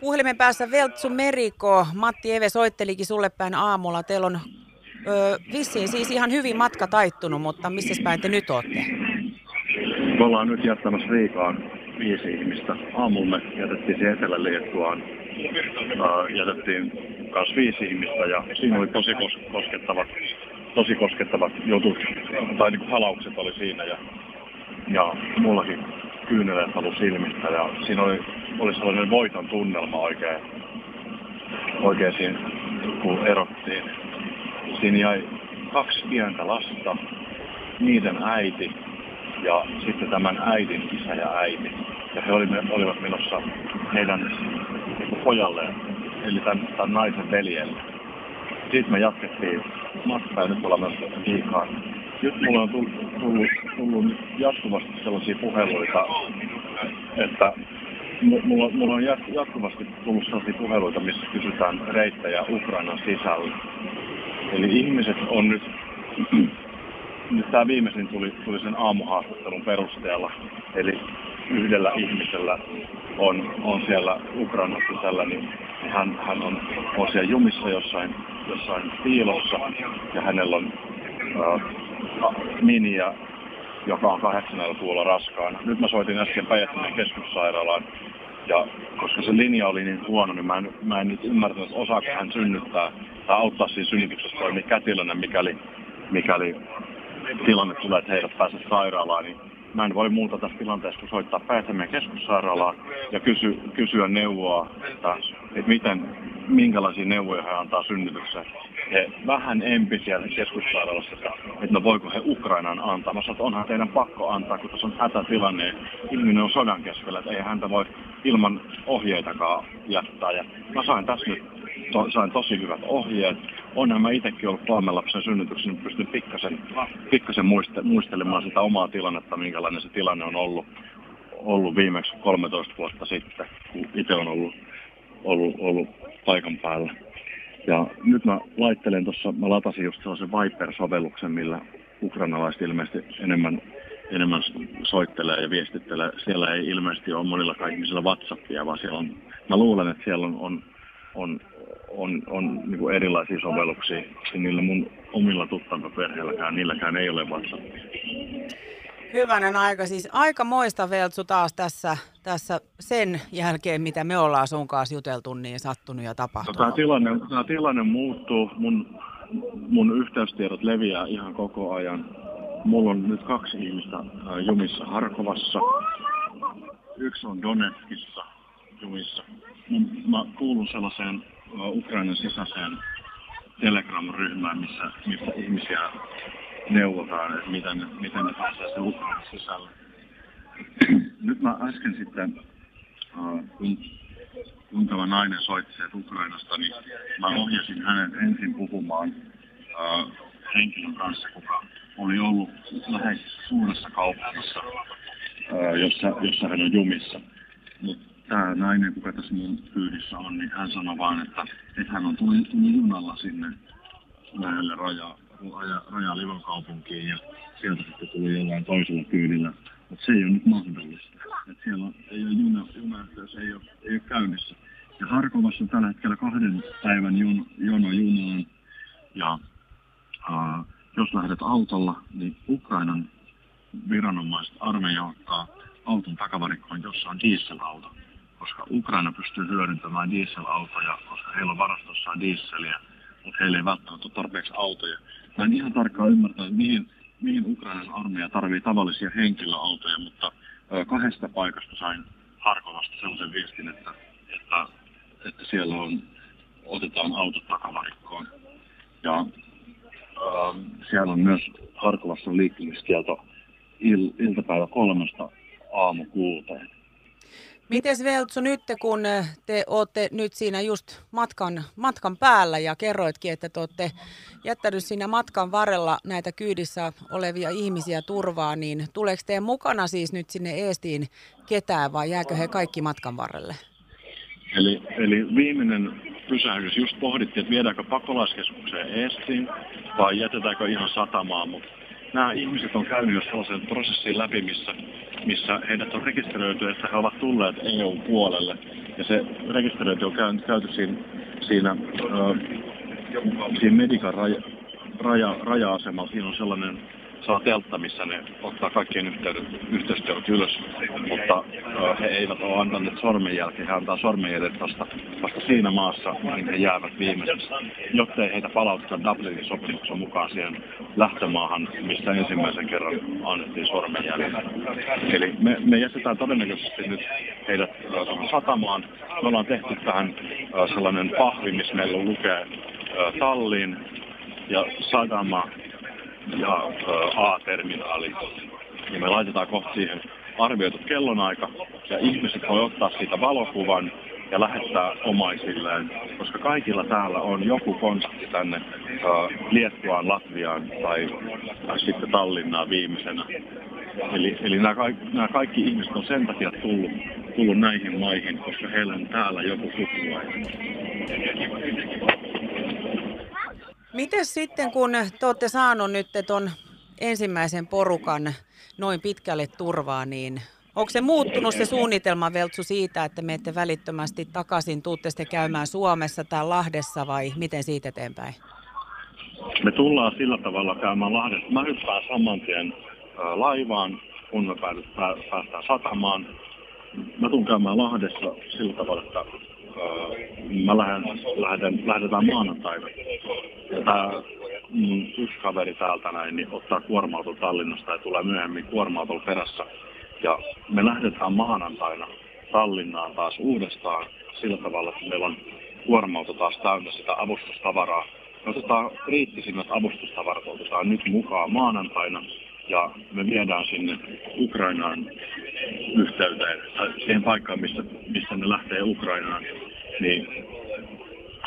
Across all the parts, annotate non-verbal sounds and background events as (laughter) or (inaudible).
Puhelimen päässä Veltsu Meriko, Matti Eve soittelikin sulle päin aamulla. Teillä on ö, vissiin siis ihan hyvin matka taittunut, mutta missä päin te nyt olette? Me ollaan nyt jättämässä Riikaan viisi ihmistä. Aamulla me jätettiin se Etelä-Liettuaan. Jätettiin kanssa viisi ihmistä ja siinä oli tosi kos- koskettavat, tosi koskettavat jutut, tai niin kuin halaukset oli siinä ja, ja mullakin kyyneleet ollut silmistä ja siinä oli, oli sellainen voiton tunnelma oikein, oikein siinä, kun erottiin. Siinä jäi kaksi pientä lasta, niiden äiti ja sitten tämän äidin isä ja äiti. Ja he olivat menossa heidän pojalleen, eli tämän, tämän naisen veljelle. Sitten me jatkettiin matkaa ja nyt ollaan menossa liikaa. Nyt mulla on tullut, tullut, tullut jatkuvasti sellaisia puheluita, että mulla, mulla on jatkuvasti tullut sellaisia puheluita, missä kysytään reittejä Ukrainan sisällä. Eli ihmiset on nyt (clears throat) nyt tämä viimeisin tuli, tuli sen aamuhaastattelun perusteella. Eli yhdellä ihmisellä on, on siellä Ukrainan sisällä, niin hän, hän on, on siellä jumissa jossain, jossain piilossa ja hänellä on äh, miniä, joka on kahdeksannella kuulla raskaana. Nyt mä soitin äsken päijät keskussairaalaan ja koska se linja oli niin huono, niin mä en, mä en nyt ymmärtänyt, että osaako hän synnyttää tai auttaa siinä synnytyksessä. Toimia kätilönä, mikäli, mikäli tilanne tulee, että he eivät pääse sairaalaan, niin mä en voi muuta tässä tilanteessa kuin soittaa Päätämien keskussairaalaan ja kysy, kysyä neuvoa, että, että miten, minkälaisia neuvoja he antaa synnytykseen. He vähän empi siellä keskussairaalassa, että, että no voiko he Ukrainaan antaa. Mä sanoin, että onhan teidän pakko antaa, kun tässä on hätätilanne. Ihminen on sodan keskellä, että ei häntä voi ilman ohjeitakaan jättää. Ja mä sain tässä nyt to, sain tosi hyvät ohjeet. Onhan mä itsekin ollut kolmen lapsen synnytyksen, niin pystyn pikkasen, pikkasen muiste, muistelemaan sitä omaa tilannetta, minkälainen se tilanne on ollut, ollut viimeksi 13 vuotta sitten, kun itse on ollut, ollut, ollut paikan päällä. Ja nyt mä laittelen tuossa, mä latasin just sellaisen Viper-sovelluksen, millä ukrainalaiset ilmeisesti enemmän, enemmän soittelee ja viestittelee. Siellä ei ilmeisesti ole monilla ihmisillä WhatsAppia, vaan siellä on, mä luulen, että siellä on, on, on on, on niin kuin erilaisia sovelluksia. Niillä mun omilla tuttavaperheilläkään, niilläkään ei ole WhatsAppia. Hyvänen aika. Siis aika moista Veltsu taas tässä, tässä sen jälkeen, mitä me ollaan sun kanssa juteltu, niin sattunut ja tapahtunut. Tämä tilanne, tämä tilanne muuttuu. Mun, mun yhteystiedot leviää ihan koko ajan. Mulla on nyt kaksi ihmistä jumissa Harkovassa. Yksi on Donetskissa jumissa. Mä kuulun sellaiseen Ukrainan sisäiseen Telegram-ryhmään, missä, missä ihmisiä neuvotaan, että miten, miten ne pääsee se Ukrainan sisälle. Nyt mä äsken sitten, kun, kun tämä nainen soitti sieltä Ukrainasta, niin mä ohjasin hänet ensin puhumaan henkilön kanssa, kuka oli ollut läheisessä suuressa kaupungissa, jossa, jossa hän on jumissa. Mutta tämä nainen, kuka tässä mun kyydissä on, niin hän sanoi vaan, että, että hän on tullut, junalla sinne lähelle raja, raja, raja kaupunkiin ja sieltä sitten tuli jollain toisella kyydillä. Mutta se ei ole nyt mahdollista. Että siellä ei ole juna, junayhteys ei ole, ei ole käynnissä. Ja Harkovassa on tällä hetkellä kahden päivän jun, jono junaan. Ja ää, jos lähdet autolla, niin Ukrainan viranomaiset armeija ottaa auton takavarikkoon, jossa on dieselauto Ukraina pystyy hyödyntämään dieselautoja, koska heillä on varastossaan dieseliä, mutta heillä ei välttämättä ole tarpeeksi autoja. Mä en ihan tarkkaan ymmärtänyt, mihin, mihin Ukrainan armeija tarvii tavallisia henkilöautoja, mutta kahdesta paikasta sain Harkovasta sellaisen viestin, että, että, että siellä on, otetaan autot takavarikkoon. Ja äh, siellä on myös Harkovassa liikkumiskielto il, iltapäivä kolmesta aamu Miten Veltsu nyt, kun te olette nyt siinä just matkan, matkan päällä ja kerroitkin, että te olette jättänyt siinä matkan varrella näitä kyydissä olevia ihmisiä turvaa, niin tuleeko teidän mukana siis nyt sinne Eestiin ketään vai jääkö he kaikki matkan varrelle? Eli, eli viimeinen pysähdys, just pohdittiin, että viedäänkö pakolaiskeskukseen Eestiin vai jätetäänkö ihan satamaan, mutta nämä ihmiset on käynyt jo sellaisen prosessin läpi, missä, missä heidät on rekisteröity, että he ovat tulleet EU-puolelle. Ja se rekisteröinti on käynyt, käyty siinä, siinä, äh, siinä Medikan raja, raja, raja-asemalla. Siinä on sellainen saa teltta, missä ne ottaa kaikkien yhteydet, ylös, mutta he eivät ole antaneet sormenjälkeä. He antaa sormenjäljet vasta, vasta siinä maassa, mihin he jäävät viimeisessä, jottei heitä palauteta Dublinin sopimuksen mukaan siihen lähtömaahan, missä ensimmäisen kerran annettiin sormenjäljet. Eli me, me jätetään todennäköisesti nyt heidät satamaan. Me ollaan tehty tähän sellainen pahvi, missä meillä lukee Tallin ja Sadama ja A-terminaali. Ja me laitetaan kohta siihen arvioitu kellonaika ja ihmiset voi ottaa siitä valokuvan ja lähettää omaisilleen, koska kaikilla täällä on joku kontakti tänne uh, Liettuaan, Latviaan tai, tai sitten Tallinnaan viimeisenä. Eli, eli nämä, kaikki, nämä kaikki ihmiset on sen takia tullut, tullut näihin maihin, koska heillä on täällä joku sukulainen. Miten sitten, kun te olette saanut nyt tuon ensimmäisen porukan noin pitkälle turvaan, niin onko se muuttunut se suunnitelma, Veltsu, siitä, että menette välittömästi takaisin, tuutte sitten käymään Suomessa tai Lahdessa vai miten siitä eteenpäin? Me tullaan sillä tavalla käymään Lahdessa. Mä hyppään saman tien laivaan, kun me päästään satamaan. Mä tulen käymään Lahdessa sillä tavalla, että mä lähden, lähden, lähdetään maanantaina. Tämä mun yksi kaveri täältä näin, niin ottaa kuorma Tallinnasta ja tulee myöhemmin kuorma perässä. Ja me lähdetään maanantaina Tallinnaan taas uudestaan sillä tavalla, että meillä on kuorma taas täynnä sitä avustustavaraa. Me otetaan kriittisimmät avustustavarat otetaan nyt mukaan maanantaina ja me viedään sinne Ukrainaan yhteyteen, tai siihen paikkaan, missä, missä ne lähtee Ukrainaan, niin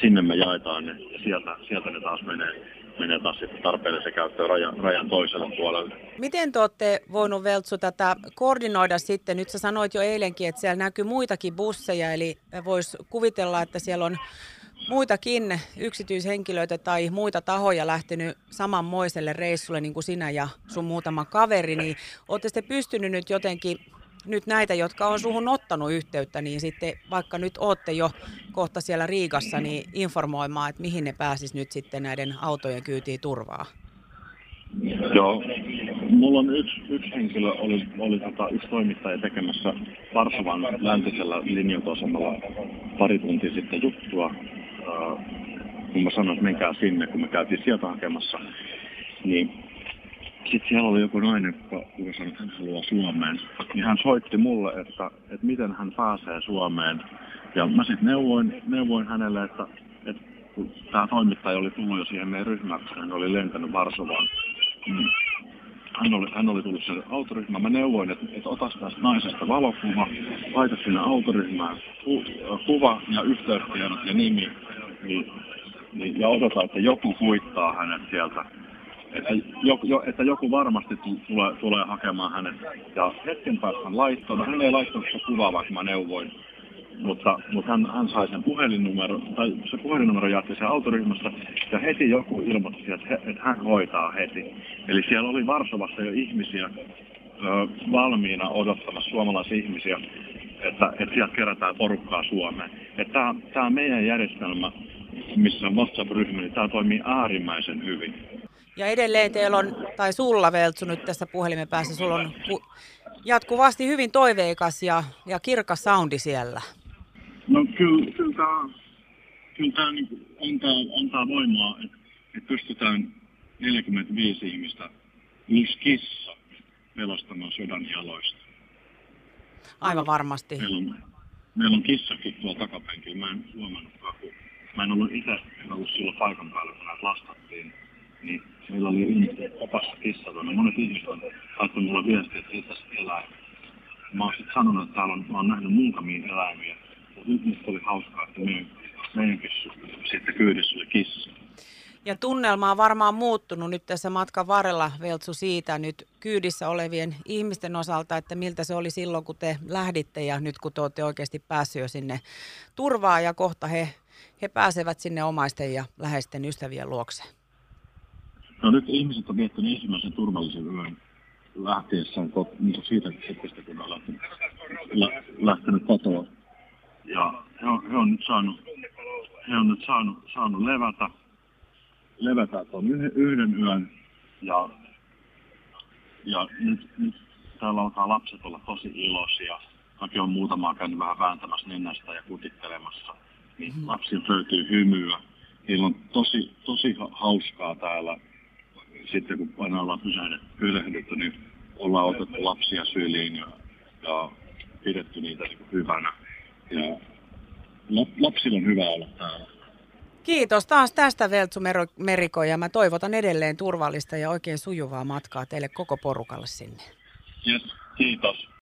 sinne me jaetaan ne ja sieltä, sieltä ne taas menee, menee taas sitten tarpeellisen käyttöön rajan, rajan toiselle puolelle. Miten te olette voinut Veltsu tätä koordinoida sitten? Nyt sä sanoit jo eilenkin, että siellä näkyy muitakin busseja, eli voisi kuvitella, että siellä on muitakin yksityishenkilöitä tai muita tahoja lähtenyt samanmoiselle reissulle niin kuin sinä ja sun muutama kaveri, niin olette sitten pystynyt nyt jotenkin nyt näitä, jotka on suhun ottanut yhteyttä, niin sitten vaikka nyt ootte jo kohta siellä Riikassa, niin informoimaan, että mihin ne pääsis nyt sitten näiden autojen kyytiin turvaa? Joo. Mulla on yksi, yksi henkilö, oli, oli tota, yksi toimittaja tekemässä Varsovan läntisellä linja pari tuntia sitten juttua. Äh, kun mä sanoin, että menkää sinne, kun me käytiin sieltä hakemassa, niin sitten siellä oli joku nainen, joka, joka sanoi, että hän haluaa Suomeen. Niin hän soitti mulle, että, että miten hän pääsee Suomeen. Ja mä sitten neuvoin, neuvoin hänelle, että, että kun tämä toimittaja oli tullut jo siihen meidän ryhmään, koska hän oli lentänyt Varsovaan. Niin hän oli, hän oli tullut sen autoryhmään. Mä neuvoin, että, että ota tästä naisesta valokuva, laita sinne autoryhmään ku, kuva ja yhteystiedot ja nimi. Niin, niin, ja odota, että joku kuittaa hänet sieltä että joku, jo, että joku varmasti tulee, tulee hakemaan hänet. Ja hetken päästä hän laittoi, no hän ei laittanut sitä kuvaa, vaikka mä neuvoin. Mutta, mutta hän, hän sai sen puhelinnumero, tai se puhelinnumero jaetti sen autoryhmässä, ja heti joku ilmoitti, että, he, että hän hoitaa heti. Eli siellä oli Varsovassa jo ihmisiä ö, valmiina odottamassa suomalaisia ihmisiä, että, että sieltä kerätään porukkaa Suomeen. Tämä meidän järjestelmä, missä on WhatsApp-ryhmä, niin tämä toimii äärimmäisen hyvin. Ja edelleen teillä on, tai sulla Veltsu nyt tässä puhelimen päässä, sulla on jatkuvasti hyvin toiveikas ja, ja kirkas soundi siellä. No kyllä, kyllä tämä, kyllä tämä niin antaa, antaa voimaa, että, että pystytään 45 ihmistä plus kissa pelastamaan sodan jaloista. Aivan varmasti. Meillä on, meillä on kissakin tuolla takapenkillä. Mä en huomannutkaan, kun mä en ollut itse ollut silloin paikan päällä, kun näitä lastattiin niin meillä oli ihmiset opassa kissalla. Monet ihmiset on laittanut mulle viestiä, että kissassa elää. Mä oon sitten sanonut, että täällä on, mä oon nähnyt muutamia eläimiä. Mutta nyt oli hauskaa, että meidän, meidänkin sitten kyydissä oli kissa. Ja tunnelma on varmaan muuttunut nyt tässä matkan varrella, Veltsu, siitä nyt kyydissä olevien ihmisten osalta, että miltä se oli silloin, kun te lähditte ja nyt kun te olette oikeasti päässyt jo sinne turvaan ja kohta he, he pääsevät sinne omaisten ja läheisten ystävien luokse. No nyt ihmiset on viettänyt ensimmäisen turvallisen yön lähtiessään kot, niin siitä hetkestä, kun on lähtenyt, lä, lähtenyt kotoa. Ja he on, he on nyt saanut, he on nyt saanut, saanut levätä, levätä tuon yhden, yhden yön. Ja, ja nyt, nyt täällä alkaa lapset olla tosi iloisia. Mäkin on muutamaa käynyt vähän vääntämässä nenästä ja kutittelemassa. Niin mm. lapsilta löytyy hymyä. Heillä on tosi, tosi hauskaa täällä. Sitten kun aina ollaan pysähdytty, niin ollaan otettu lapsia syliin ja, ja pidetty niitä niin hyvänä. Ja lapsilla on hyvä olla täällä. Kiitos taas tästä Veltsu Meriko ja mä toivotan edelleen turvallista ja oikein sujuvaa matkaa teille koko porukalle sinne. Yes, kiitos.